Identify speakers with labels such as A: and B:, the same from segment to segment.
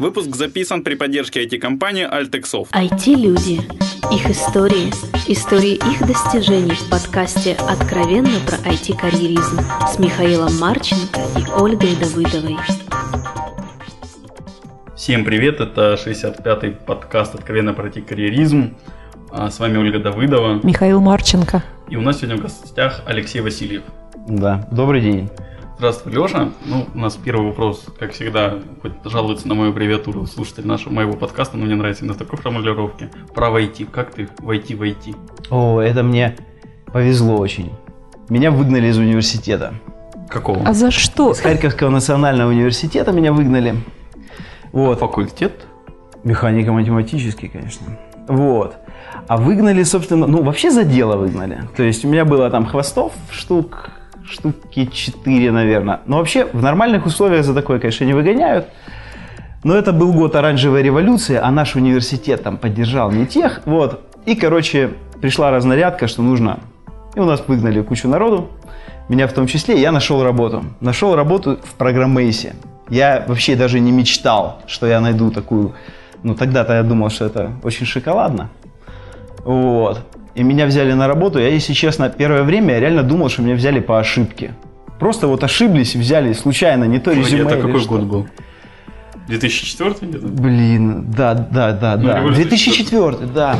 A: Выпуск записан при поддержке IT-компании Altexoft.
B: IT-люди. Их истории. Истории их достижений в подкасте «Откровенно про IT-карьеризм» с Михаилом Марченко и Ольгой Давыдовой.
A: Всем привет, это 65-й подкаст «Откровенно про IT-карьеризм». А, С вами Ольга Давыдова.
C: Михаил Марченко.
A: И у нас сегодня в гостях Алексей Васильев.
D: Да, добрый день.
A: Здравствуй, Леша. Ну, у нас первый вопрос, как всегда, хоть жалуется на мою аббревиатуру слушатель нашего моего подкаста, но мне нравится именно такой формулировки. Про войти. Как ты войти войти?
D: О, это мне повезло очень. Меня выгнали из университета.
A: Какого?
C: А за что?
D: Из Харьковского национального университета меня выгнали. Вот.
A: Факультет?
D: Механико-математический, конечно. Вот. А выгнали, собственно, ну, вообще за дело выгнали. То есть у меня было там хвостов штук, штуки 4, наверное. Но вообще в нормальных условиях за такое, конечно, не выгоняют. Но это был год оранжевой революции, а наш университет там поддержал не тех. Вот. И, короче, пришла разнарядка, что нужно. И у нас выгнали кучу народу, меня в том числе, я нашел работу. Нашел работу в программейсе. Я вообще даже не мечтал, что я найду такую... Ну, тогда-то я думал, что это очень шоколадно. Вот. И меня взяли на работу. Я, если честно, первое время я реально думал, что меня взяли по ошибке. Просто вот ошиблись и взяли случайно, не то резюме
A: Это какой
D: что.
A: год был? 2004 где-то?
D: Блин, да, да, да,
A: Ну,
D: да.
A: революция
D: 2004, да.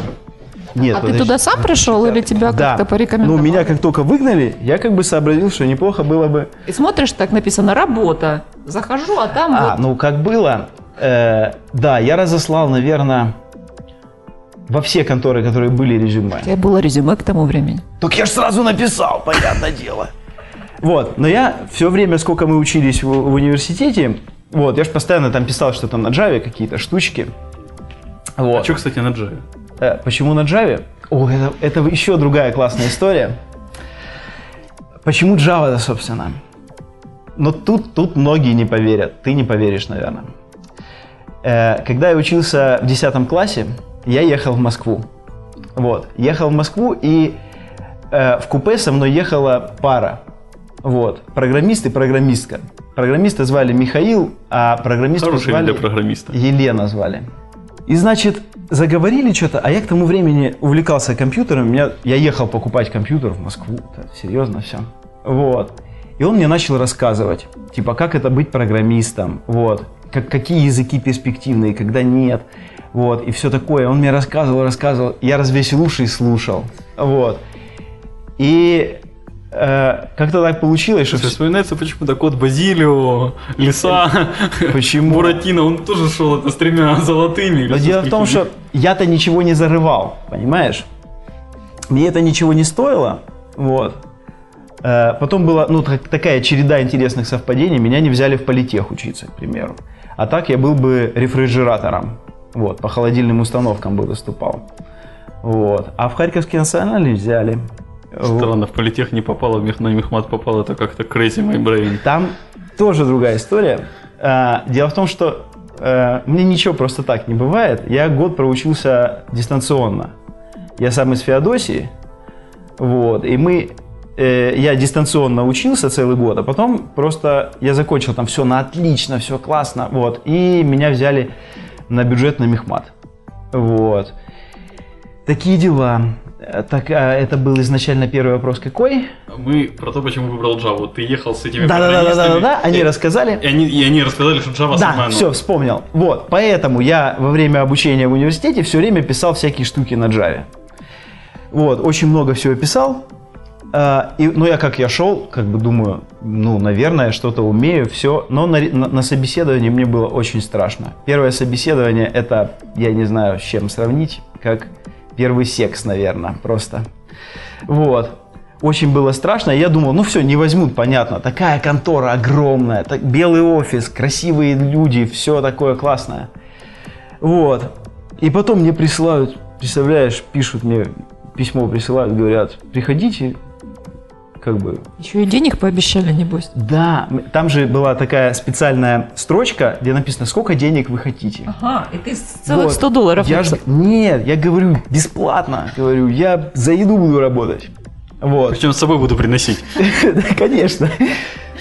D: Нет,
C: А ты
D: подожди.
C: туда сам пришел или тебя
D: Да.
C: как-то порекомендовали?
D: Ну, меня как только выгнали, я как бы сообразил, что неплохо было бы...
C: И смотришь, так написано «работа». Захожу, а там
D: А,
C: вот...
D: ну как было, э, да, я разослал, наверное, во все конторы, которые были резюме.
C: У тебя было резюме к тому времени.
D: Так я же сразу написал, понятное дело. Вот, но я все время, сколько мы учились в, в университете, вот, я же постоянно там писал что-то на Java, какие-то штучки. Вот.
A: А что, кстати, на Java?
D: Э, Почему на Java? О, это, это еще другая классная история. Почему Java, собственно? Но тут, тут многие не поверят. Ты не поверишь, наверное. Э, Когда я учился в 10 классе, я ехал в Москву. Вот. Ехал в Москву, и э, в купе со мной ехала пара. Вот. Программист и программистка. Программиста звали Михаил, а программистку
A: Хорошее имя
D: звали...
A: для программиста.
D: Елена звали. И, значит, заговорили что-то, а я к тому времени увлекался компьютером. Меня, я ехал покупать компьютер в Москву. Это серьезно все. Вот. И он мне начал рассказывать, типа, как это быть программистом, вот, как, какие языки перспективные, когда нет, вот, и все такое. Он мне рассказывал, рассказывал, я развесил уши и слушал, вот. И э, как-то так получилось, что...
A: Слушай, Вспоминается почему-то код Базилио, Лиса,
D: Почему?
A: Буратино, он тоже шел это с тремя золотыми.
D: Но дело в том, что я-то ничего не зарывал, понимаешь? Мне это ничего не стоило, вот. Э, Потом была ну, так- такая череда интересных совпадений. Меня не взяли в политех учиться, к примеру. А так я был бы рефрижератором. Вот, по холодильным установкам бы выступал. Вот. А в Харьковский национальный взяли. Вот.
A: Странно, в политех не попало, в мех- на мехмат попало, это как-то crazy my brain.
D: Там тоже другая история. А, Дело в том, что э, мне ничего просто так не бывает. Я год проучился дистанционно. Я сам из Феодосии. Вот. И мы... э, Я дистанционно учился целый год, а потом просто я закончил там все на отлично, все классно. Вот. И меня взяли на бюджет на мехмат. Вот. Такие дела. Э, Так, а это был изначально первый вопрос какой?
A: Мы про то, почему выбрал Java. Ты ехал с этими
D: Да, да, да, да, да, да. Они
A: и-
D: рассказали.
A: И они, и они рассказали, что Java
D: Да,
A: самая
D: все,
A: новая.
D: вспомнил. Вот, поэтому я во время обучения в университете все время писал всякие штуки на Java. Вот, очень много всего писал. А, и, ну, я как я шел, как бы думаю, ну, наверное, что-то умею, все. Но на, на- на собеседовании мне было очень страшно. Первое собеседование, это, я не знаю, с чем сравнить, как первый секс, наверное, просто. Вот. Очень было страшно. Я думал, ну все, не возьмут, понятно. Такая контора огромная, так, белый офис, красивые люди, все такое классное. Вот. И потом мне присылают, представляешь, пишут мне письмо, присылают, говорят, приходите, как бы,
C: Еще и денег пообещали, небось.
D: да, там же была такая специальная строчка, где написано, сколько денег вы хотите.
C: Ага, и ты целых
D: Вот.
C: 100 долларов.
D: Я ж-
C: написал.
D: нет, я говорю бесплатно, говорю, я за еду буду работать. Вот.
A: Причем с собой буду приносить.
D: Да, конечно.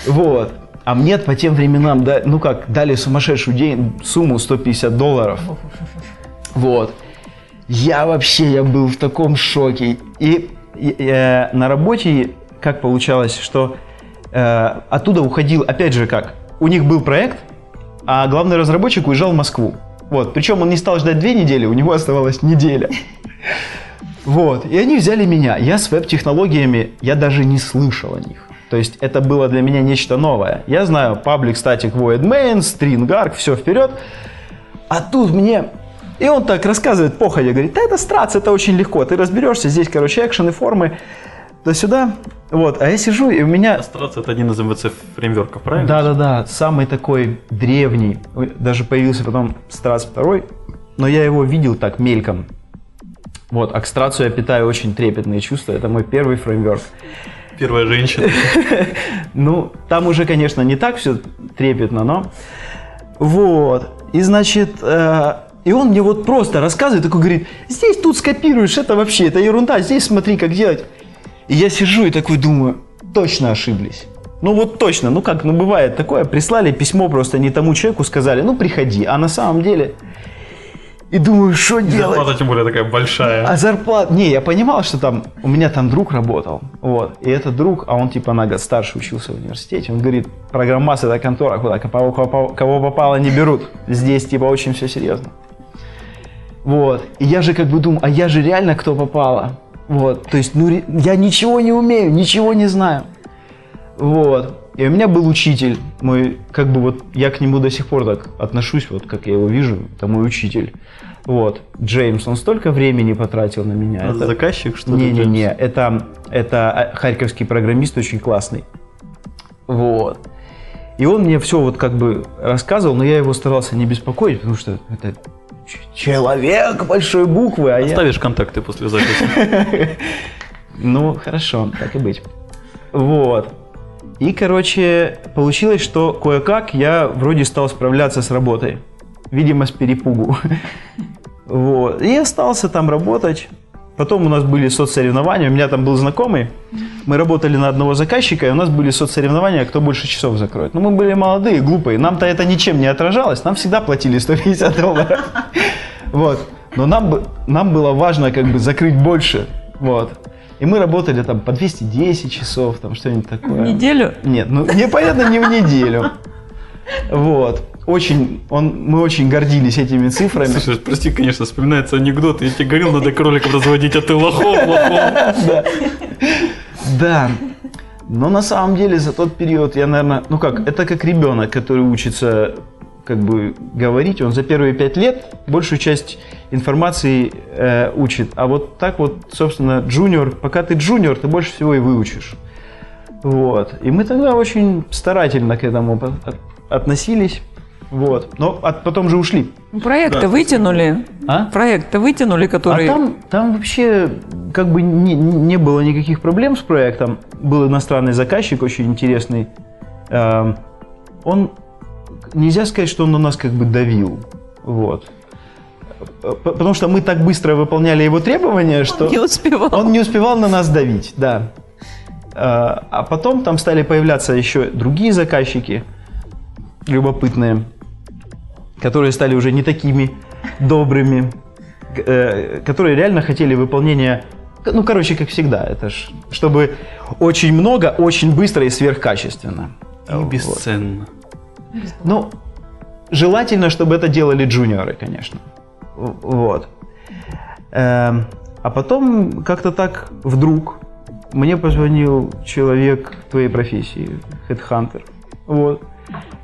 D: Вот. А мне по тем временам, да, ну как, дали сумасшедшую день, сумму 150 долларов. Вот. Я вообще, я был в таком шоке. И, и, э, на работе как получалось, что э, оттуда уходил, опять же как, у них был проект, а главный разработчик уезжал в Москву. Вот. Причем он не стал ждать две недели, у него оставалась неделя. Вот. И они взяли меня. Я с веб-технологиями, я даже не слышал о них. То есть это было для меня нечто новое. Я знаю Public Static Void Main, String Arc, все вперед. А тут мне... И он так рассказывает походя, говорит, да это страц, это очень легко, ты разберешься, здесь, короче, экшены, формы, то сюда. Вот, а я сижу, и у меня...
A: Астрация это один из МВЦ фреймворков, правильно?
D: Да-да-да, самый такой древний. Даже появился потом Страц 2, но я его видел так мельком. Вот, а к Страцу я питаю очень трепетные чувства. Это мой первый фреймворк.
A: Первая женщина.
D: Ну, там уже, конечно, не так все трепетно, но... Вот. И, значит, э, и он мне вот просто рассказывает, такой говорит, здесь тут скопируешь, это вообще, это ерунда, здесь смотри, как делать. И я сижу и такой думаю, точно ошиблись. Ну вот точно, ну как, ну бывает такое, прислали письмо просто не тому человеку, сказали, ну приходи, а на самом деле... И думаю, что делать?
A: Зарплата тем более такая большая.
D: А зарплата... Не, я понимал, что там... У меня там друг работал. Вот. И этот друг, а он типа на год старше учился в университете. Он говорит, программаст это контора, куда кого, кого- кого попало не берут. Здесь типа очень все серьезно. Вот. И я же как бы думаю, а я же реально кто попало. Вот. То есть, ну, я ничего не умею, ничего не знаю. Вот. И у меня был учитель, мой, как бы вот, я к нему до сих пор так отношусь, вот как я его вижу, это мой учитель. Вот, Джеймс, он столько времени потратил на меня.
A: А
D: Это-
A: Заказчик, что ли?
D: Не-не-не, это, это а, харьковский программист очень классный. Вот. И он мне все вот как бы рассказывал, но я его старался не беспокоить, потому что это человек большой буквы, а я...
A: Оставишь контакты после записи.
D: Ну, хорошо, так и быть. Вот. И, короче, получилось, что кое-как я вроде стал справляться с работой. Видимо, с перепугу. Вот. И остался там работать. Потом у нас были соцсоревнования. У меня там был знакомый. Мы работали на одного заказчика, и у нас были соцсоревнования, кто больше часов закроет. Но мы были молодые, глупые. Нам-то это ничем не отражалось. Нам всегда платили 150 долларов. Вот. Но нам, нам было важно как бы закрыть больше. Вот. И мы работали там по 210 часов, там что-нибудь такое.
C: В неделю?
D: Нет, ну непонятно, не в неделю. Вот. Очень, он, мы очень гордились этими цифрами.
A: Слушай, прости, конечно, вспоминается анекдот. Я тебе говорил, надо кроликов разводить, а ты лохов, лохов.
D: Да. Но на самом деле за тот период я, наверное, ну как, это как ребенок, который учится как бы говорить, он за первые пять лет большую часть информации э, учит. А вот так вот, собственно, джуниор, пока ты джуниор, ты больше всего и выучишь. Вот. И мы тогда очень старательно к этому относились. Вот. Но от- потом же ушли.
C: Ну, Проекты
A: Да.
C: вытянули.
D: А?
C: Проекты вытянули, которые...
D: А там, там вообще как бы не, не было никаких проблем с проектом. Был иностранный заказчик очень интересный. Эм, Он, нельзя сказать, что он на нас как бы давил. Вот. П- Потому что мы так быстро выполняли его требования, что
C: Не успевал.
D: он не успевал на нас давить, да. Э, А потом там стали появляться еще другие заказчики, любопытные, которые стали уже не такими добрыми, э, которые реально хотели выполнения, ну, короче, как всегда, это ж, чтобы очень много, очень быстро и сверхкачественно.
A: И
D: Вот.
A: бесценно.
D: Ну, желательно, чтобы это делали джуниоры, конечно. Вот. Эм, А потом как-то так вдруг мне позвонил человек твоей профессии, хедхантер. Вот.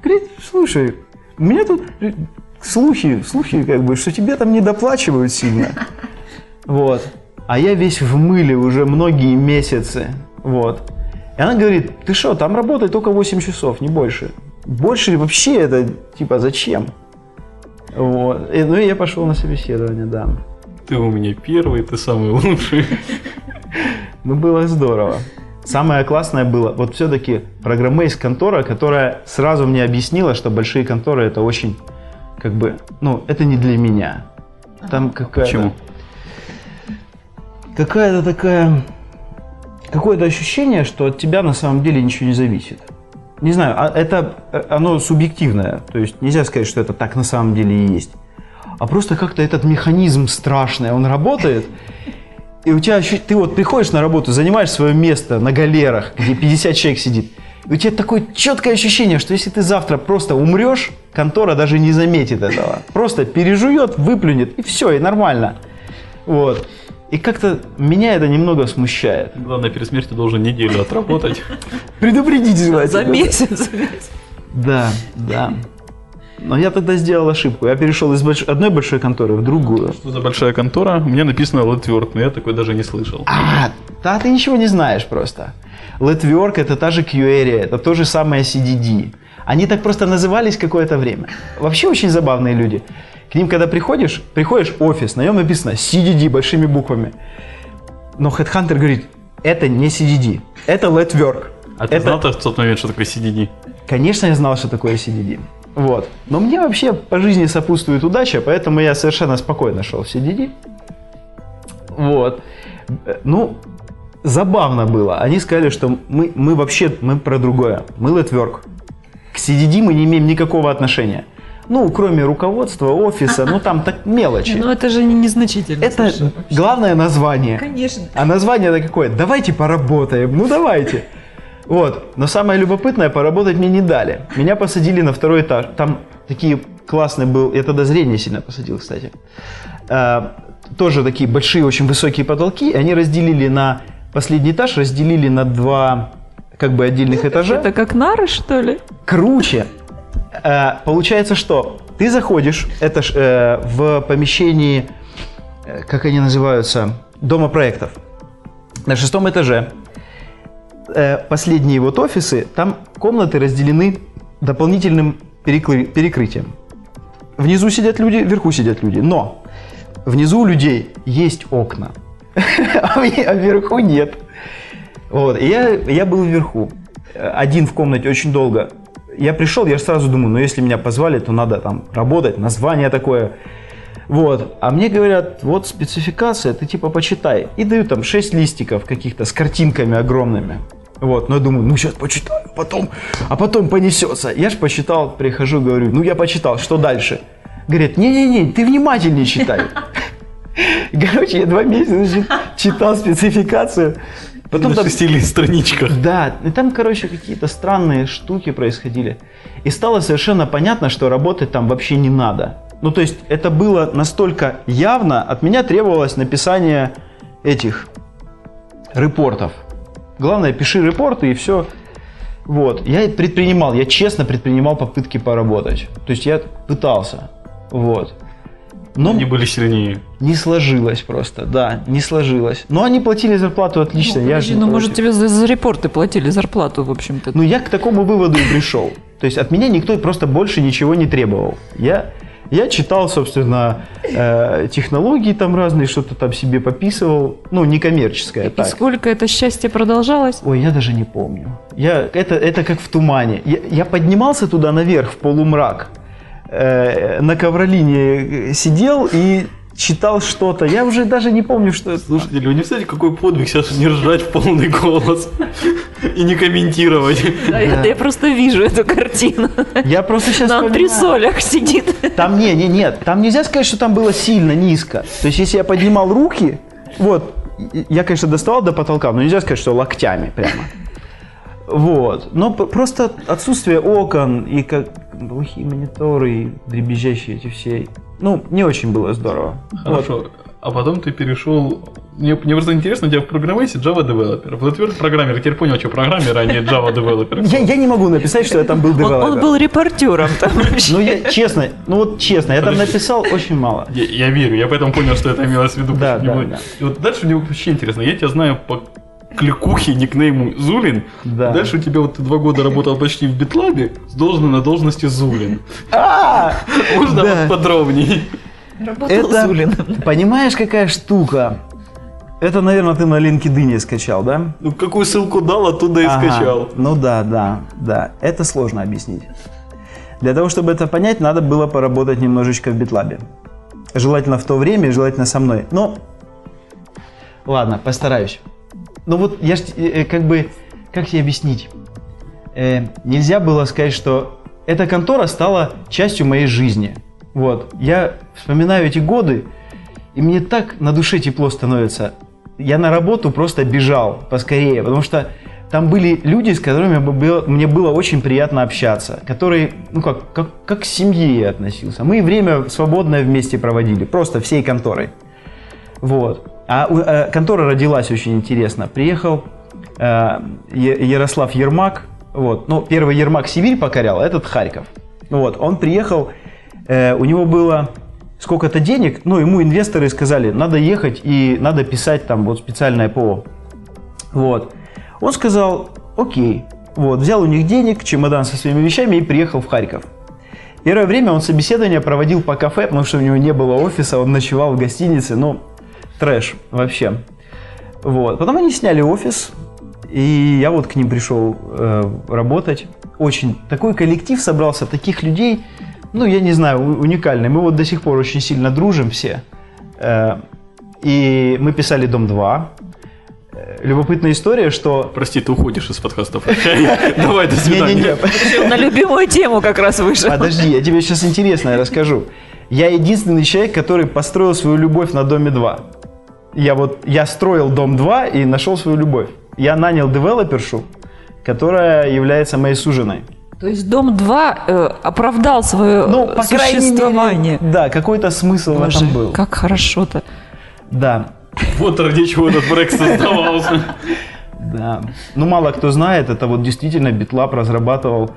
D: Говорит, слушай, у меня тут слухи, слухи как бы, что тебе там не доплачивают сильно. Вот. А я весь в мыле уже многие месяцы. Вот. И она говорит, ты что, там работает только 8 часов, не больше. Больше вообще это, типа, зачем? Вот. И, ну и я пошел на собеседование, да.
A: Ты у меня первый, ты самый лучший.
D: Ну, было здорово. Самое классное было, вот все-таки программейст контора, которая сразу мне объяснила, что большие конторы это очень, как бы, ну, это не для меня. Там какая-то...
A: Почему?
D: Какая-то такая... Какое-то ощущение, что от тебя на самом деле ничего не зависит. не знаю, а это э, оно субъективное. То есть нельзя сказать, что это так на самом деле и есть. А просто как-то этот механизм страшный, он работает. И у тебя ощу- ты вот приходишь на работу, занимаешь свое место на галерах, где 50 человек сидит. И у тебя такое четкое ощущение, что если ты завтра просто умрешь, контора даже не заметит этого. Просто пережует, выплюнет, и все, и нормально. Вот. И как-то меня это немного смущает.
A: Главное, перед смертью должен неделю отработать.
D: Предупредить желательно.
C: За месяц, за месяц.
D: Да, да. Но я тогда сделал ошибку. Я перешел из больш- одной большой конторы в другую.
A: Что за большая контора? Мне написано Letwork, но я такой даже не слышал.
D: А, да, ты ничего не знаешь просто. Letwork это та же Q-Area, это то же самое CDD. Они так просто назывались какое-то время. Вообще очень забавные люди. К ним, когда приходишь, приходишь в офис, на нем написано CDD большими буквами. Но HeadHunter говорит, это не CDD, это Letwork.
A: А ты
D: это...
A: знал в тот момент, что такое CDD?
D: Конечно, я знал, что такое CDD. Вот. Но мне вообще по жизни сопутствует удача, поэтому я совершенно спокойно шел в CDD. Вот. Ну, забавно было. Они сказали, что мы, мы вообще мы про другое. Мы Letwork. К CDD мы не имеем никакого отношения. Ну, кроме руководства, офиса, ну там так мелочи.
C: Ну это же не незначительно.
D: Это главное название.
C: Конечно.
D: А название это какое? Давайте поработаем. Ну давайте. Вот. Но самое любопытное, поработать мне не дали. Меня посадили на второй этаж. Там такие классные был, я тогда зрение сильно посадил, кстати. А, тоже такие большие, очень высокие потолки. И они разделили на последний этаж, разделили на два как бы отдельных этажа.
C: Это как нары, что ли?
D: Круче. Э, Получается, что ты заходишь, это ж, э, в помещении, э, как они называются, дома проектов. На шестом этаже последние вот офисы, там комнаты разделены дополнительным перекры- перекрытием. Внизу сидят люди, вверху сидят люди. Но внизу у людей есть окна, а а вверху нет. Вот, и я, я был вверху, э, один в комнате очень долго. Я пришел, я сразу думаю, ну если меня позвали, то надо там работать, название такое. Вот, а мне говорят, вот спецификация, ты типа почитай. И дают там 6 листиков каких-то с картинками огромными. Вот, но я думаю, ну сейчас почитаю, потом, а потом понесется. Я ж посчитал, прихожу, говорю, ну я почитал, что дальше? Говорят, не-не-не, ты внимательнее читай. Короче, я два месяца читал спецификацию. Потом
A: на
D: там
A: шести страничках.
D: да, и там, короче, какие-то странные штуки происходили. И стало совершенно понятно, что работать там вообще не надо. Ну, то есть это было настолько явно, от меня требовалось написание этих репортов. Главное, пиши репорты и все. Вот. Я предпринимал, я честно предпринимал попытки поработать. То есть я пытался. Вот. Но
A: Они были сильнее.
D: не сложилось просто, да, не сложилось. Но они платили зарплату отлично.
C: Ну,
D: я
C: подожди,
D: же не
C: ну, может, тебе за, за репорты платили зарплату, в общем-то.
D: Ну, я к такому выводу и пришел. То есть от меня никто просто больше ничего не требовал. Я, я читал, собственно, э, технологии там разные, что-то там себе пописывал. Ну, некоммерческое,
C: И
D: так.
C: сколько это счастье продолжалось?
D: Ой, я даже не помню. Я, это, это как в тумане. Я, я поднимался туда наверх, в полумрак. э, на ковролине э, сидел и читал что-то. Я уже даже не помню, что это.
A: Слушайте, вы не представляете, какой подвиг сейчас не ржать в полный голос и не комментировать.
C: Да, я, я просто вижу эту картину.
D: Я просто сейчас
C: На антресолях сидит.
D: Там не, не, нет, там нельзя сказать, что там было сильно низко. То есть, если я поднимал руки, вот, я, конечно, доставал до потолка, но нельзя сказать, что локтями прямо. Вот. Но п- просто отсутствие окон и как глухие мониторы, и дребезжащие эти все. Ну, не очень было здорово. Вот.
A: Хорошо. А потом ты перешел... Мне, мне просто интересно, у тебя в программисе Java Developer. В Flatware программер. Я теперь понял, что программер, а не Java Developer.
D: Я, я не могу написать, что я там был
C: Он,
D: девелопер.
C: он был репортером там вообще.
D: Ну, я честно, ну вот честно, я там написал очень мало.
A: Я, я верю, я поэтому понял, что это имелось в виду.
D: Да, да,
A: мне- И вот дальше мне вообще интересно. Я тебя знаю по кликухе, никнейму Зулин.
D: Да.
A: Дальше у тебя вот ты два года работал почти в Битлабе, с должной на должности Зулин.
D: А,
A: Можно подробней?
C: Работал
D: это,
C: Зулиным.
D: понимаешь, какая штука? Это, наверное, ты на LinkedIn скачал, да?
A: Ну, какую ссылку дал, оттуда и
D: Ага.
A: скачал.
D: Ну да, да, да. Это сложно объяснить. Для того, чтобы это понять, надо было поработать немножечко в битлабе. Желательно в то время, и желательно со мной. Но, ладно, постараюсь. Ну вот я ж, э, э, как бы, как тебе объяснить? э, нельзя было сказать, что эта контора стала частью моей жизни. Вот. Я вспоминаю эти годы, и мне так на душе тепло становится. Я на работу просто бежал поскорее, потому что там были люди, с которыми мне было очень приятно общаться, которые, ну как, как, как к семье я относился. Мы время свободное вместе проводили, просто всей конторой. Вот. А э, контора родилась очень интересно. Приехал э, Ярослав Ермак, вот. Ну, первый Ермак Сибирь покорял, а этот Харьков. Вот. Он приехал, э, у него было сколько-то денег, ну, ему инвесторы сказали, надо ехать и надо писать там вот специальное ПО. Вот. Он сказал, окей, вот, взял у них денег, чемодан со своими вещами и приехал в Харьков. Первое время он собеседование проводил по кафе, потому что у него не было офиса, он ночевал в гостинице, ну, трэш вообще. Вот. Потом они сняли офис, и я вот к ним пришел э, работать. Очень такой коллектив собрался, таких людей, ну, я не знаю, уникальный. Мы вот до сих пор очень сильно дружим все. Э, и мы писали «Дом 2». Э, любопытная история, что...
A: Прости, ты уходишь из подкастов. Давай, до свидания.
C: На любимую тему как раз вышел.
D: Подожди, я тебе сейчас интересное расскажу. Я единственный человек, который построил свою любовь на Доме 2. Я вот, я строил Дом 2 и нашел свою любовь. Я нанял девелопершу, которая является моей суженой.
C: То есть Дом 2 э, оправдал свое ну, по существование.
D: Мере, да, какой-то смысл Боже, в этом был.
C: Как хорошо-то.
D: Да.
A: Вот ради чего этот проект создавался.
D: Да. Ну, мало кто знает, это вот действительно Битлаб разрабатывал.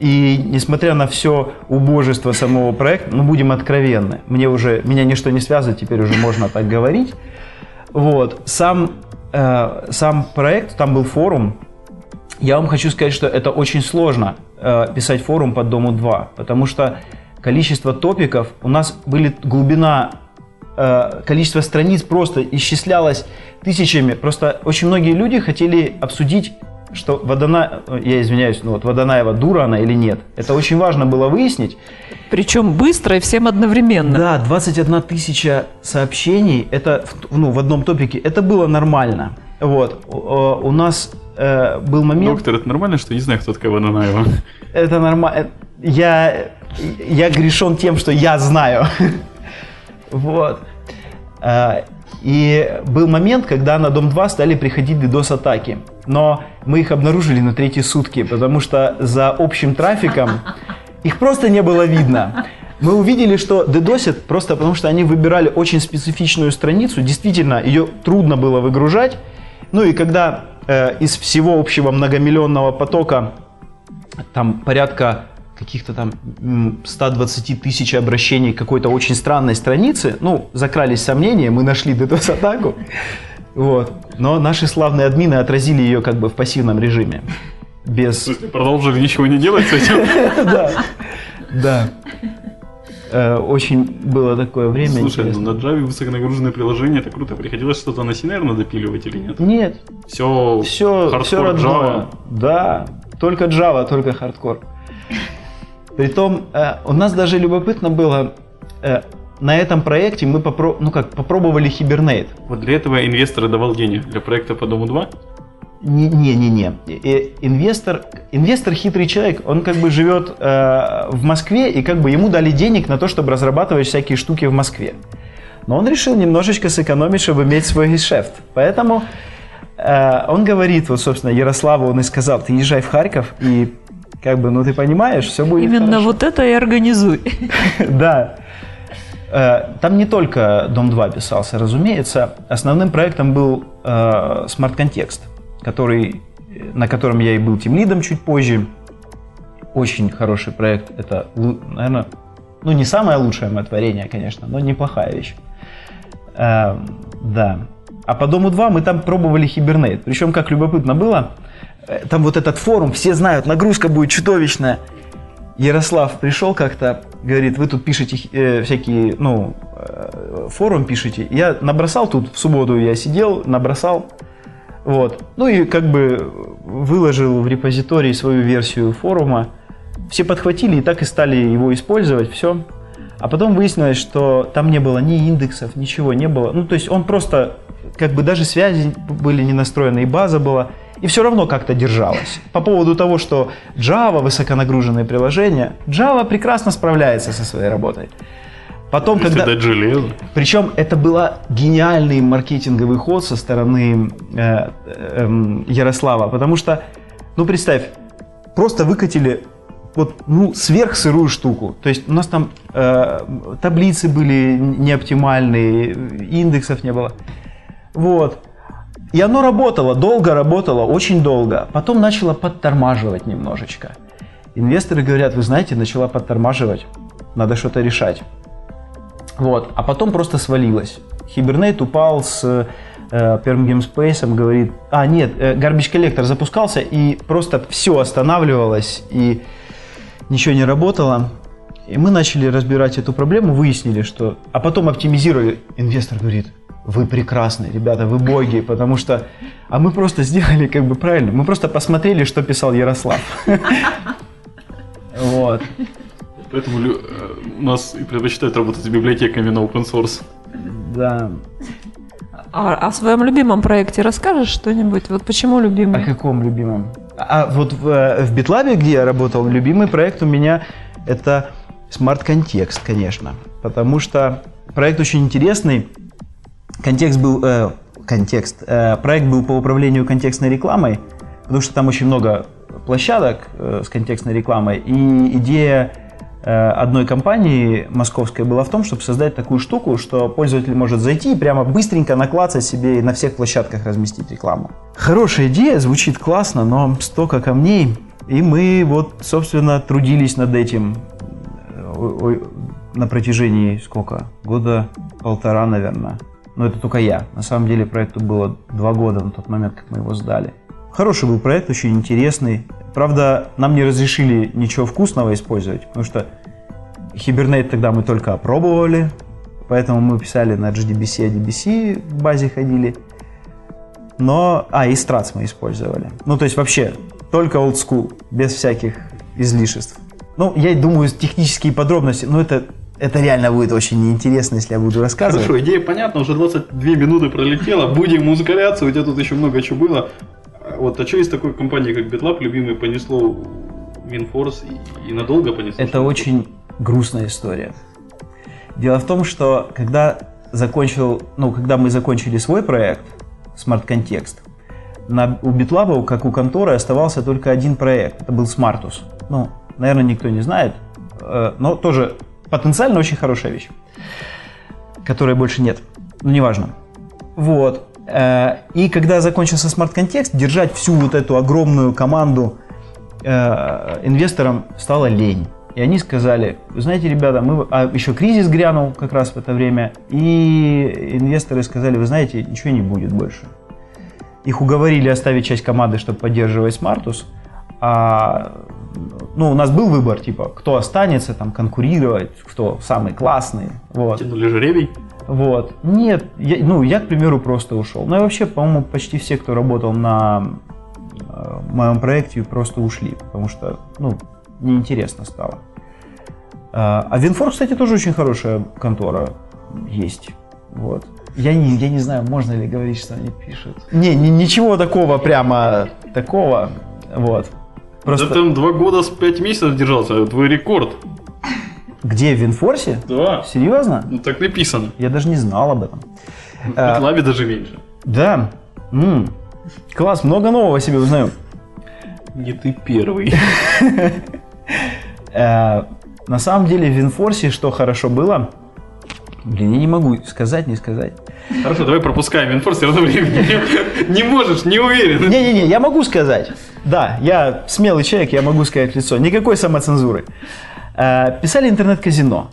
D: И несмотря на все убожество самого проекта, ну, будем откровенны, мне уже, меня ничто не связывает, теперь уже можно так говорить. Вот, сам, э, сам проект, там был форум, я вам хочу сказать, что это очень сложно э, писать форум под Дому 2, потому что количество топиков, у нас были глубина, э, количество страниц просто исчислялось тысячами. Просто очень многие люди хотели обсудить что Водона, я извиняюсь, ну вот Водонаева дура она или нет. Это очень важно было выяснить.
C: Причем быстро и всем одновременно.
D: Да, 21 тысяча сообщений, это ну, в одном топике, это было нормально. Вот, у нас э, был момент...
A: Доктор, это нормально, что не знаю, кто такая Водонаева?
D: Это нормально. Я, я грешен тем, что я знаю. Вот. И был момент, когда на Дом 2 стали приходить DDoS-атаки. Но мы их обнаружили на третьи сутки, потому что за общим трафиком их просто не было видно. Мы увидели, что дедосят просто потому, что они выбирали очень специфичную страницу. Действительно, ее трудно было выгружать. Ну и когда э, из всего общего многомиллионного потока там порядка каких-то там 120 тысяч обращений к какой-то очень странной странице, ну, закрались сомнения, мы нашли DDoS-атаку, вот. Но наши славные админы отразили ее как бы в пассивном режиме. Без...
A: Продолжили ничего не делать с этим?
D: Да, да. Э, очень было такое время.
A: Слушай, ну на Java высоконагруженное приложение, это круто. Приходилось что-то на наверное, допиливать или нет?
D: Нет.
A: Все,
D: все, все родное. Да, только Java, только хардкор. Притом, э, у нас даже любопытно было, э, на этом проекте мы попро- ну как, попробовали Hibernate.
A: Вот для этого инвестор давал денег для проекта по Дому 2?
D: Не-не-не. Инвестор, инвестор хитрый человек, он как бы живет э, в Москве, и как бы ему дали денег на то, чтобы разрабатывать всякие штуки в Москве. Но он решил немножечко сэкономить, чтобы иметь свой гешефт. Поэтому э, он говорит, вот, собственно, Ярославу он и сказал, ты езжай в Харьков, и как бы, ну ты понимаешь, все будет
C: Именно
D: хорошо.
C: вот это и организуй.
D: Да. Э, там не только Дом 2 писался, разумеется. Основным проектом был э, Smart Context, который, на котором я и был тимлидом чуть позже. Очень хороший проект. Это, наверное, ну не самое лучшее мое творение, конечно, но неплохая вещь. Э, да. А по Дому 2 мы там пробовали Hibernate. Причем, как любопытно было, там вот этот форум, все знают, нагрузка будет чудовищная. Ярослав пришел как-то, говорит, вы тут пишете э, всякие, ну, э, форум пишете. Я набросал тут, в субботу я сидел, набросал, вот. Ну и как бы выложил в репозиторий свою версию форума. Все подхватили и так и стали его использовать, все. А потом выяснилось, что там не было ни индексов, ничего не было. Ну, то есть он просто, как бы даже связи были не настроены, и база была. И все равно как-то держалась. По поводу того, что Java, высоконагруженные приложения, Java прекрасно справляется со своей работой. Потом,
A: Если
D: когда...
A: дать железо.
D: Причем это был гениальный маркетинговый ход со стороны э, э, Ярослава, потому что, ну представь, просто выкатили вот ну сверхсырую штуку. То есть у нас там э, таблицы были неоптимальные, индексов не было. Вот. И оно работало, долго работало, очень долго. Потом начало подтормаживать немножечко. Инвесторы говорят, вы знаете, начала подтормаживать, надо что-то решать. Вот. А потом просто свалилось. Hibernate упал с э, первым геймспейсом, говорит, а нет, э, Garbage Collector запускался и просто все останавливалось и ничего не работало. И мы начали разбирать эту проблему, выяснили, что... А потом оптимизировали. Инвестор говорит, вы прекрасны, ребята, вы боги, потому что... А мы просто сделали как бы правильно. Мы просто посмотрели, что писал Ярослав. Вот.
A: Поэтому э, у нас и предпочитают работать с библиотеками на open source.
D: Да.
C: А о своем любимом проекте расскажешь что-нибудь? Вот почему
D: О
C: любимый?
D: каком любимом? А вот в, э, в BitLab, где я работал, любимый проект у меня это Smart Context, конечно. Потому что проект очень интересный. Контекст был... э, контекст. э, проект был по управлению контекстной рекламой, потому что там очень много площадок э, с контекстной рекламой. И идея э, одной компании московской была в том, чтобы создать такую штуку, что пользователь может зайти и прямо быстренько наклацать себе и на всех площадках разместить рекламу. Хорошая идея, звучит классно, но столько камней. И мы вот, собственно, трудились над этим э, на протяжении сколько? Года полтора, наверное. Но это только я. На самом деле проекту было два года на тот момент, как мы его сдали. Хороший был проект, очень интересный. Правда, нам не разрешили ничего вкусного использовать, потому что Hibernate тогда мы только опробовали, поэтому мы писали на JDBC, ADBC в базе ходили. Но, а, и Strats мы использовали. Ну, то есть вообще только old school, без всяких излишеств. Ну, я думаю, технические подробности, ну, это, это реально будет очень неинтересно, если я буду рассказывать.
A: Хорошо, идея понятна, уже 22 минуты пролетело, будем ускоряться, у тебя тут еще много чего было. Вот, а что из такой компании, как BitLab, любимый, понесло WinForce и, и надолго понесло?
D: Это очень грустная история. Дело в том, что когда закончил, ну, когда мы закончили свой проект Smart Context, на, у BitLab, как у конторы, оставался только один проект. Это был Smartus. Ну, наверное, никто не знает, э, но тоже потенциально очень хорошая вещь, которой больше нет. Ну, неважно. Вот. Э, И когда закончился Context, держать всю вот эту огромную команду э, инвесторам стало лень. И они сказали, вы знаете, ребята, мы... А еще кризис грянул как раз в это время, и инвесторы сказали, вы знаете, ничего не будет больше. Их уговорили оставить часть команды, чтобы поддерживать Smartus, а ну, у нас был выбор, типа, кто останется там конкурировать, кто самый классный, вот.
A: Тянули жеребий.
D: Вот. Нет, я, ну, я, к примеру, просто ушел. Ну и вообще, по-моему, почти все, кто работал на э, моем проекте, просто ушли, потому что, ну, неинтересно стало. А а Винфор, кстати, тоже очень хорошая контора есть. Вот. Я не, я не знаю, можно ли говорить, что они пишут. Не, ни- ничего такого прямо такого. Вот. Просто
A: Да там два года с пять месяцев держался, твой рекорд.
D: где в Винфорсе?
A: Да.
D: Серьезно?
A: Ну так написано.
D: Я даже не знал об этом.
A: В
D: А,
A: даже меньше.
D: Да. М. Класс, много нового о себе узнаю.
A: Не ты первый.
D: Э, на самом деле в Винфорсе что хорошо было, блин, я не могу сказать, не сказать.
A: Хорошо, давай пропускаем инфор, все равно времени не можешь, не уверен.
D: Не-не-не, я могу сказать. Да, я смелый человек, я могу сказать в лицо. Никакой самоцензуры. Э, Писали интернет-казино.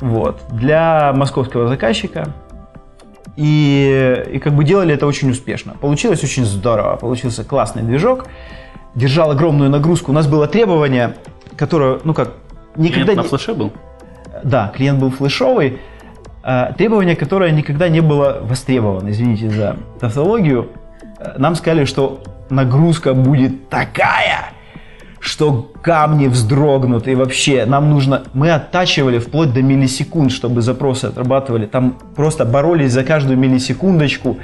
D: Вот. Для московского заказчика. И, и как бы делали это очень успешно. Получилось очень здорово. Получился классный движок. Держал огромную нагрузку. У нас было требование, которое, ну как, никогда
A: Клиент на флеше был?
D: Да, клиент был флешовый. А, Требование, которое никогда не было востребовано, извините за тавтологию. Нам сказали, что нагрузка будет такая, что камни вздрогнут и вообще нам нужно... Мы оттачивали вплоть до миллисекунд, чтобы запросы отрабатывали. Там просто боролись за каждую миллисекундочку.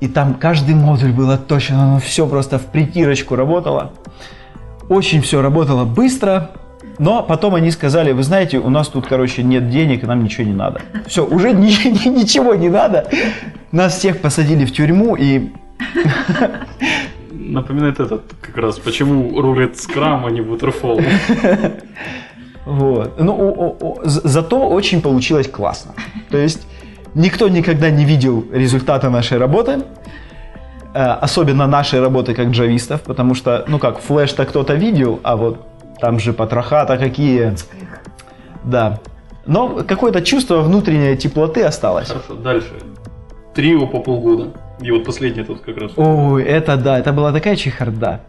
D: И там каждый модуль был отточен, оно все просто в притирочку работало. Очень все работало быстро, но потом они сказали, вы знаете, у нас тут, короче, нет денег, нам ничего не надо. Все, уже ничего не надо. Нас всех посадили в тюрьму, и
A: Напоминает этот как раз, почему рулит скрам, а не waterfall.
D: Вот. Ну, о, о, о, зато очень получилось классно. То есть никто никогда не видел результата нашей работы, э, особенно нашей работы как джавистов, потому что, ну как, флеш-то кто-то видел, а вот там же потроха-то какие. Да. Но какое-то чувство внутренней теплоты осталось.
A: Хорошо, дальше. Трио по полгода. И вот последний тут как раз.
D: Ой, это да, это была такая чехарда.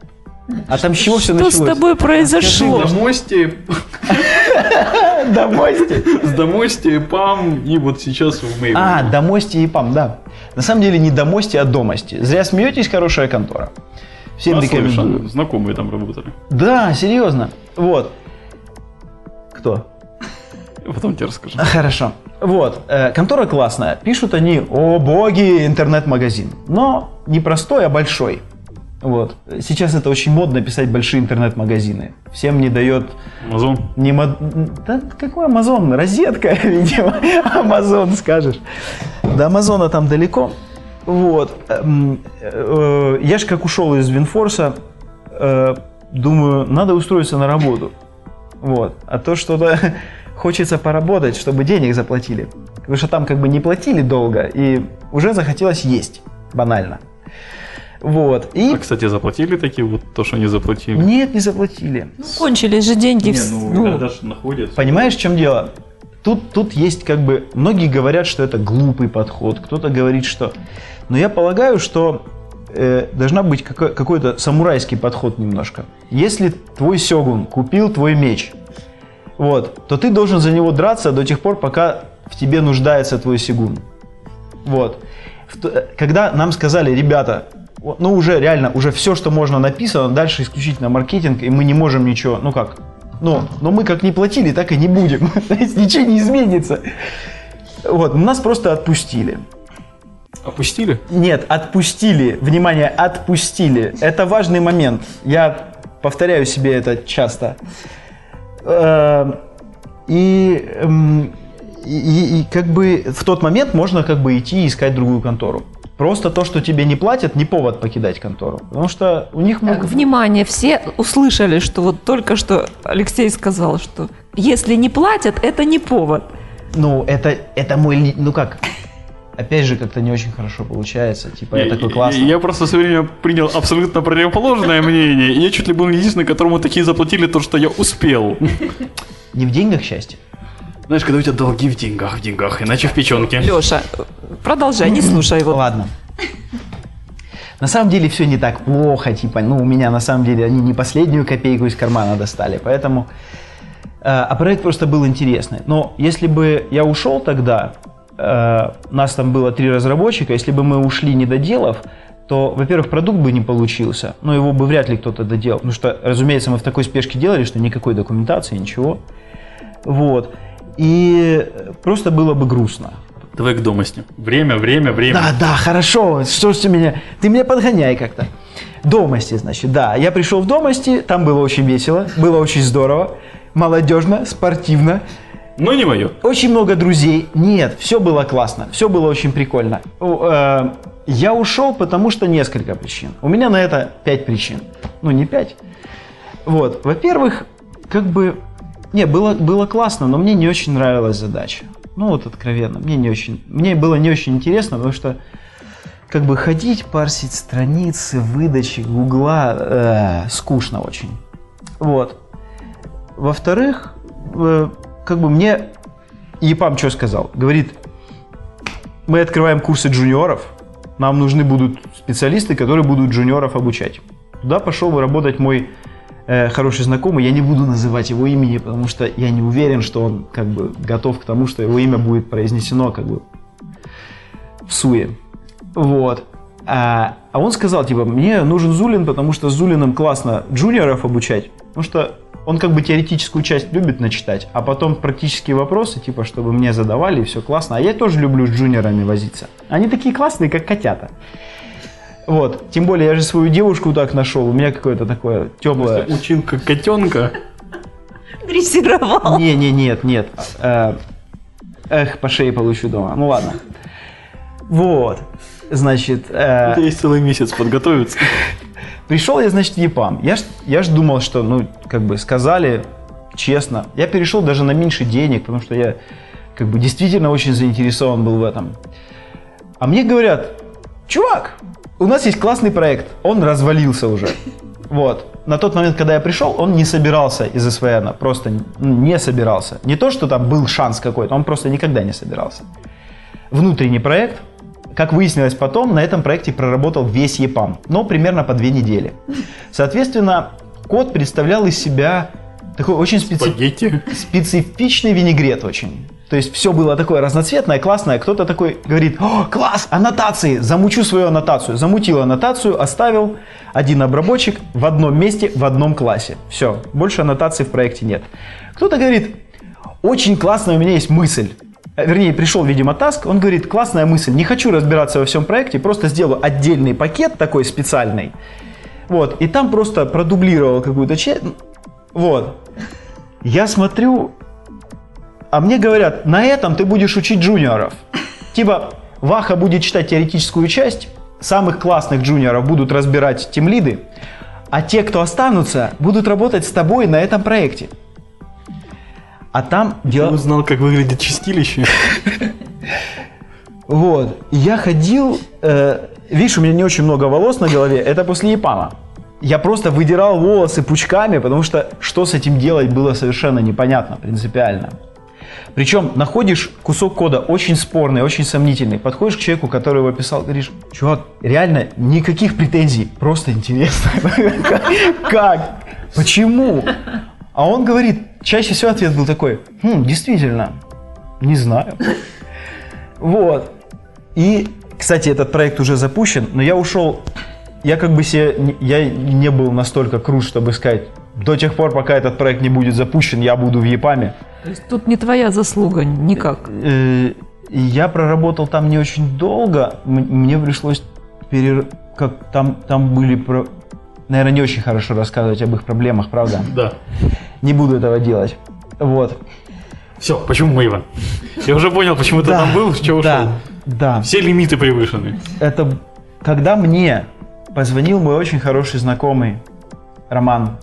D: А там с чего все началось?
C: Что с тобой произошло?
A: Скажи, Домости.
D: Домости?
A: С Домости, ПАМ и вот сейчас в Мейве.
D: А, Домости и ПАМ, да. На самом деле не Домости, а Домости. Зря смеетесь, хорошая контора.
A: Всем а, рекомендую. Знакомые там работали.
D: Да, серьезно. Вот. Кто?
A: Потом тебе расскажу.
D: Хорошо. Вот, э, контора классная. Пишут они, о боги, интернет-магазин. Но не простой, а большой. Вот. Сейчас это очень модно писать большие интернет-магазины. Всем не дает...
A: Амазон?
D: Не мод... Да какой Амазон? Розетка, видимо. Амазон скажешь. До Амазона там далеко. Вот. Эм, э, я же как ушел из Винфорса, э, думаю, надо устроиться на работу. Вот. А то что-то хочется поработать, чтобы денег заплатили. Потому что там как бы не платили долго, и уже захотелось есть, банально. Вот. И...
A: А, кстати, заплатили такие вот то, что не заплатили?
D: Нет, не заплатили.
C: Ну, кончились же деньги. Не,
A: ну, ну когда же находятся.
D: Понимаешь, в чем дело? Тут, тут есть как бы... Многие говорят, что это глупый подход, кто-то говорит, что... Но я полагаю, что э, должна быть какой- какой-то самурайский подход немножко. Если твой сёгун купил твой меч, вот, то ты должен за него драться до тех пор, пока в тебе нуждается твой сигун. Вот. Когда нам сказали, ребята, ну уже реально, уже все, что можно написано, дальше исключительно маркетинг, и мы не можем ничего, ну как, ну, но мы как не платили, так и не будем. То есть ничего не изменится. Вот, нас просто отпустили.
A: Опустили?
D: Нет, отпустили. Внимание, отпустили. Это важный момент. Я повторяю себе это часто. Эм, эм, и, и, и как бы в тот момент можно как бы идти и искать другую контору. Просто то, что тебе не платят, не повод покидать контору. Потому что у них
C: много... Внимание, все услышали, что вот только что Алексей сказал, что если не платят, это не повод.
D: Ну, это, это мой... Ну как, опять же, как-то не очень хорошо получается. Типа, я, я такой классный.
A: Я, я просто все время принял абсолютно противоположное мнение. Я чуть ли был не единственный, которому такие заплатили то, что я успел.
D: Не в деньгах счастье.
A: Знаешь, когда у тебя долги в деньгах, в деньгах, иначе в печенке.
C: Леша, продолжай, не слушай его.
D: Ладно. На самом деле все не так плохо, типа, ну, у меня на самом деле они не последнюю копейку из кармана достали, поэтому... Э, а проект просто был интересный. Но если бы я ушел тогда, нас там было три разработчика, если бы мы ушли не доделав, то, во-первых, продукт бы не получился, но его бы вряд ли кто-то доделал, потому что, разумеется, мы в такой спешке делали, что никакой документации, ничего. Вот. И просто было бы грустно.
A: Давай к домости. Время, время, время.
D: Да, да, хорошо. Что ж ты меня... Ты меня подгоняй как-то. Домости, значит, да. Я пришел в Домости, там было очень весело, было очень здорово, молодежно, спортивно.
A: Но не мое.
D: Очень много друзей. Нет, все было классно, все было очень прикольно. Э, я ушел, потому что несколько причин. У меня на это пять причин. Ну, не пять. Вот. Во-первых, как бы... Не, было, было классно, но мне не очень нравилась задача. Ну, вот откровенно. Мне не очень... Мне было не очень интересно, потому что как бы ходить, парсить страницы, выдачи, гугла, э, скучно очень. Вот. Во-вторых, э, как бы мне ЕПАМ что сказал? Говорит, мы открываем курсы джуниоров, нам нужны будут специалисты, которые будут джуниоров обучать. Туда пошел работать мой э, хороший знакомый, я не буду называть его имени, потому что я не уверен, что он как бы готов к тому, что его имя будет произнесено как бы в суе. Вот. А, а он сказал, типа, мне нужен Зулин, потому что с Зулиным классно джуниоров обучать, потому что он как бы теоретическую часть любит начитать, а потом практические вопросы, типа, чтобы мне задавали, и все классно. А я тоже люблю с джуниорами возиться. Они такие классные, как котята. Вот. Тем более, я же свою девушку так нашел. У меня какое-то такое теплое...
A: Учил как котенка.
C: Дрессировал.
D: Не, не, нет, нет. Э, Эх, по шее получу дома. Ну ладно. Вот. Значит, э,
A: Это есть целый месяц подготовиться.
D: Пришел я, значит, в ЕПАМ. Я ж, я ж думал, что, ну, как бы сказали честно. Я перешел даже на меньше денег, потому что я, как бы, действительно очень заинтересован был в этом. А мне говорят, чувак, у нас есть классный проект, он развалился уже. Вот. На тот момент, когда я пришел, он не собирался из СВН, просто не собирался. Не то, что там был шанс какой-то, он просто никогда не собирался. Внутренний проект, как выяснилось потом, на этом проекте проработал весь ЕПАМ, но примерно по две недели. Соответственно, код представлял из себя такой очень специ- специфичный винегрет очень. То есть все было такое разноцветное, классное. Кто-то такой говорит, О, класс, аннотации, замучу свою аннотацию. Замутил аннотацию, оставил один обработчик в одном месте, в одном классе. Все, больше аннотаций в проекте нет. Кто-то говорит, очень классная у меня есть мысль. Э, Вернее, пришел, видимо, таск, он говорит, классная мысль, не хочу разбираться во всем проекте, просто сделаю отдельный пакет такой специальный. Вот, и там просто продублировал какую-то часть. Вот. Я смотрю, а мне говорят, на этом ты будешь учить джуниоров. Типа, Ваха будет читать теоретическую часть, самых классных джуниоров будут разбирать тимлиды, а те, кто останутся, будут работать с тобой на этом проекте. А там
A: Я
D: дело...
A: узнал, как выглядит чистилище.
D: Вот. Я ходил, э, видишь, у меня не очень много волос на голове, это после ЕПАМа. Я просто выдирал волосы пучками, потому что что с этим делать было совершенно непонятно, принципиально. Причем находишь кусок кода очень спорный, очень сомнительный, подходишь к человеку, который его писал, говоришь, чувак, реально никаких претензий, просто интересно. Как? Почему? А он говорит, чаще всего ответ был такой, «Хм, действительно, не знаю. Вот. И, кстати, этот проект уже запущен, но я ушел, я как бы себе, я не был настолько крут, чтобы сказать, до тех пор, пока этот проект не будет запущен, я буду в ЕПАМе.
C: То есть тут не твоя заслуга никак.
D: Э, Я проработал там не очень долго, мне пришлось перер... как там, там были. Наверное, не очень хорошо рассказывать об их проблемах, правда?
A: Да.
D: Не буду этого делать. Вот.
A: Все, почему Мэйвен? Я уже понял, почему ты
D: Да,
A: там был, с чего ушел.
D: Да.
A: Все лимиты превышены.
D: Это когда мне позвонил мой очень хороший знакомый Роман.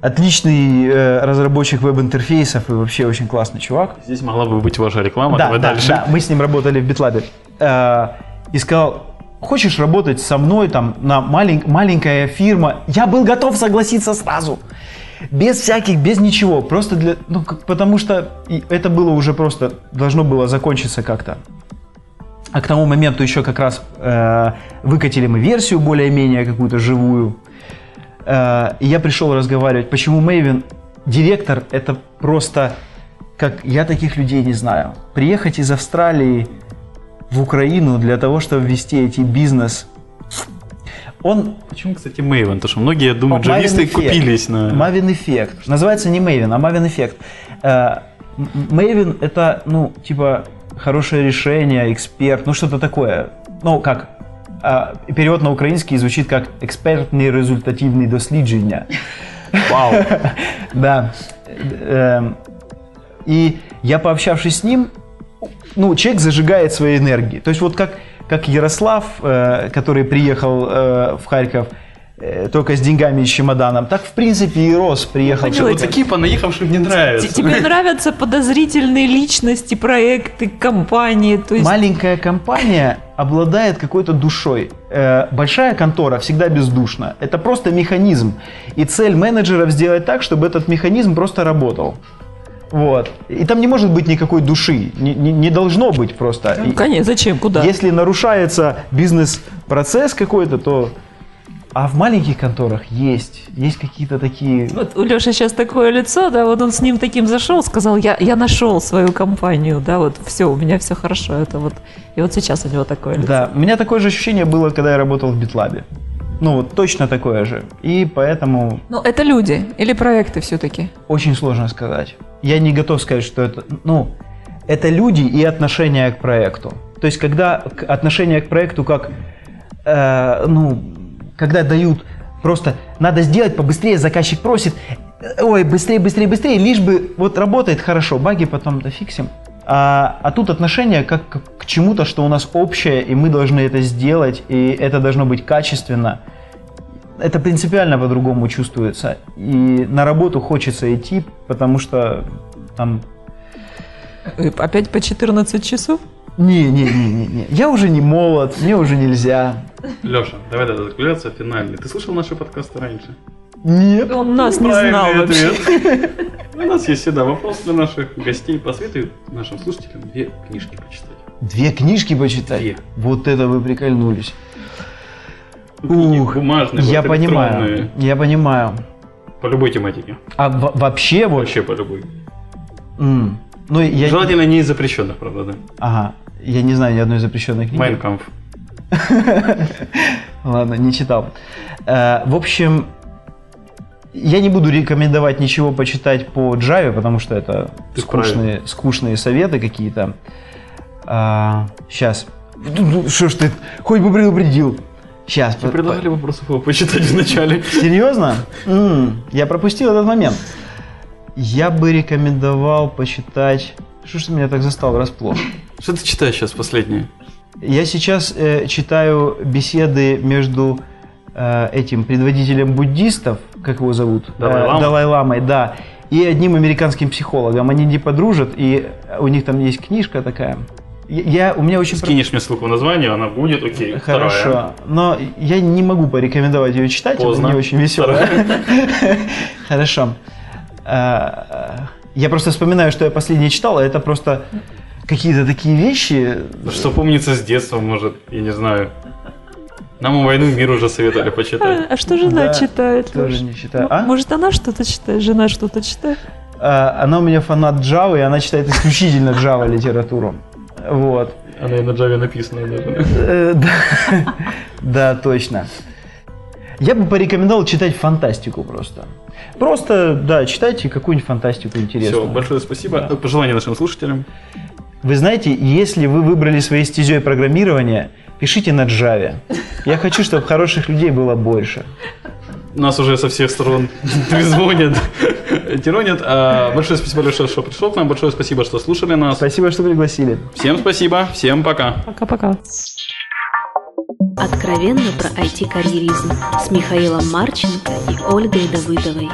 D: Отличный э, разработчик веб-интерфейсов и вообще очень классный чувак.
A: Здесь могла бы быть ваша реклама.
D: да,
A: Давай
D: да,
A: дальше.
D: да, мы с ним работали в BitLab. Э, и сказал, хочешь работать со мной там на малень- маленькая фирма? Я был готов согласиться сразу. Без всяких, без ничего. Просто для, ну, потому что это было уже просто, должно было закончиться как-то. А к тому моменту еще как раз э, выкатили мы версию более-менее какую-то живую. Э, и я пришел разговаривать, почему Maven директор это просто как я таких людей не знаю. Приехать из Австралии в Украину для того, чтобы вести эти бизнес. Он
A: Почему, кстати, Мэйвен? Потому что многие, я думаю,
D: Maven
A: джависты купились на...
D: Maven Effect. Называется не Maven, а Maven Effect. Э, М- Maven это, ну, типа, хорошее решение, эксперт, ну, что-то такое. Ну, как, э, перевод на украинский звучит как «экспертные результативные дослідження».
A: Вау.
D: Да. Эм, И я, пообщавшись с ним, ну, человек зажигает своей энергией. То есть вот как, как Ярослав, э, который приехал э, в Харьков э, только с деньгами и с чемоданом, так, в принципе, и Рос приехал.
C: Поняла,
A: Вот такие понаехавшие мне
C: Т-
A: нравятся.
C: Тебе нравятся подозрительные личности, проекты, компании. То есть
D: Маленькая компания обладает какой-то душой. Э, Большая контора всегда бездушна. Это просто механизм. И цель менеджеров сделать так, чтобы этот механизм просто работал. Вот. И там не может быть никакой души. Не, не- не должно быть просто.
C: Ну, конечно, зачем, куда?
D: Если нарушается бизнес-процесс какой-то, то... А в маленьких конторах есть. Есть какие-то такие...
C: Вот у Леши сейчас такое лицо, да, вот он с ним таким зашел, сказал, я, я нашел свою компанию, да, вот все, у меня все хорошо, это вот, и вот сейчас у него такое лицо.
D: Да, у меня такое же ощущение было, когда я работал в Битлабе. Ну, вот точно такое же. И поэтому
C: Ну, это люди или проекты все-таки?
D: очень сложно сказать. Я не готов сказать, что это... Ну, это люди и отношение к проекту. То есть, когда отношение к проекту как... э, ну, когда дают просто надо сделать побыстрее, заказчик просит, ой, быстрее, быстрее, быстрее, лишь бы вот работает хорошо, баги потом дофиксим. А, а тут отношение как к, к чему-то, что у нас общее, и мы должны это сделать, и это должно быть качественно. Это принципиально по-другому чувствуется. И на работу хочется идти, потому что там...
C: Э, Опять по 14 часов?
D: Не, не, не, не, не. Я уже не молод, мне уже нельзя.
A: Леша, давай тогда закругляться финальный. Ты слышал наши подкасты раньше?
D: Нет.
C: Он нас не знал вообще.
A: У нас есть всегда вопрос для наших гостей. Посоветуй нашим слушателям две книжки почитать.
D: Две книжки почитать?
A: Две.
D: Вот это вы прикольнулись.
A: Книги
D: Ух,
A: бумажные,
D: я
A: вот
D: понимаю, я понимаю.
A: По любой тематике.
D: А в- вообще вот...
A: Вообще по любой.
D: м, ну, я...
A: Желательно не из запрещенных, правда, да.
D: Ага. Я не знаю ни одной запрещенной книги.
A: Майнкамф.
D: Ладно, не читал. Э, В общем, я не буду рекомендовать ничего почитать по Java, потому что это
A: Ты
D: скучные, скучные советы какие-то. сейчас. Что ж ты, хоть бы предупредил. Сейчас.
A: Вы предлагали вопросов его почитать вначале.
D: Серьезно? М, я пропустил этот момент. Я бы рекомендовал почитать... Что ж ты меня так застал врасплох?
A: Что ты читаешь сейчас последнее?
D: Я сейчас э, читаю беседы между этим предводителем буддистов, как его зовут? Э, Далай-Ламой, да. И одним американским психологом. Они типа дружат, и у них там есть книжка такая. Я, у меня очень...
A: Скинешь мне ссылку название, она будет, окей.
D: Хорошо.
A: Вторая.
D: Но я не могу порекомендовать ее читать,
A: Поздно.
D: она не очень веселая. Хорошо. А, Я просто вспоминаю, что я последнее читал, а это просто какие-то такие вещи.
A: Что помнится с детства, может, я не знаю. Нам «Войну и мир» уже советовали почитать.
C: А, а что жена
D: Да,
C: читает?
D: тоже
C: Лёш?
D: не читаю.
C: М-
D: А?
C: Может, она что-то читает, жена что-то читает?
D: А, Она у меня фанат Java, и она читает исключительно Java литературу. Вот.
A: Она и на Java написана даже.
D: Э, Да, Да, точно. Я бы порекомендовал читать фантастику просто. Просто, да, читайте какую-нибудь фантастику интересную.
A: Все, большое спасибо. Пожелания нашим слушателям.
D: Вы знаете, если вы выбрали своей стезей программирования, пишите на Java. Я хочу, чтобы хороших людей было больше.
A: Нас уже со всех сторон трезвонят, тиронят. А, Большое спасибо, Леша, что пришел к нам. Большое спасибо, что слушали нас.
D: Спасибо, что пригласили.
A: Всем спасибо, всем пока.
C: Пока-пока.
B: Откровенно про IT-карьеризм с Михаилом Марченко и Ольгой Давыдовой.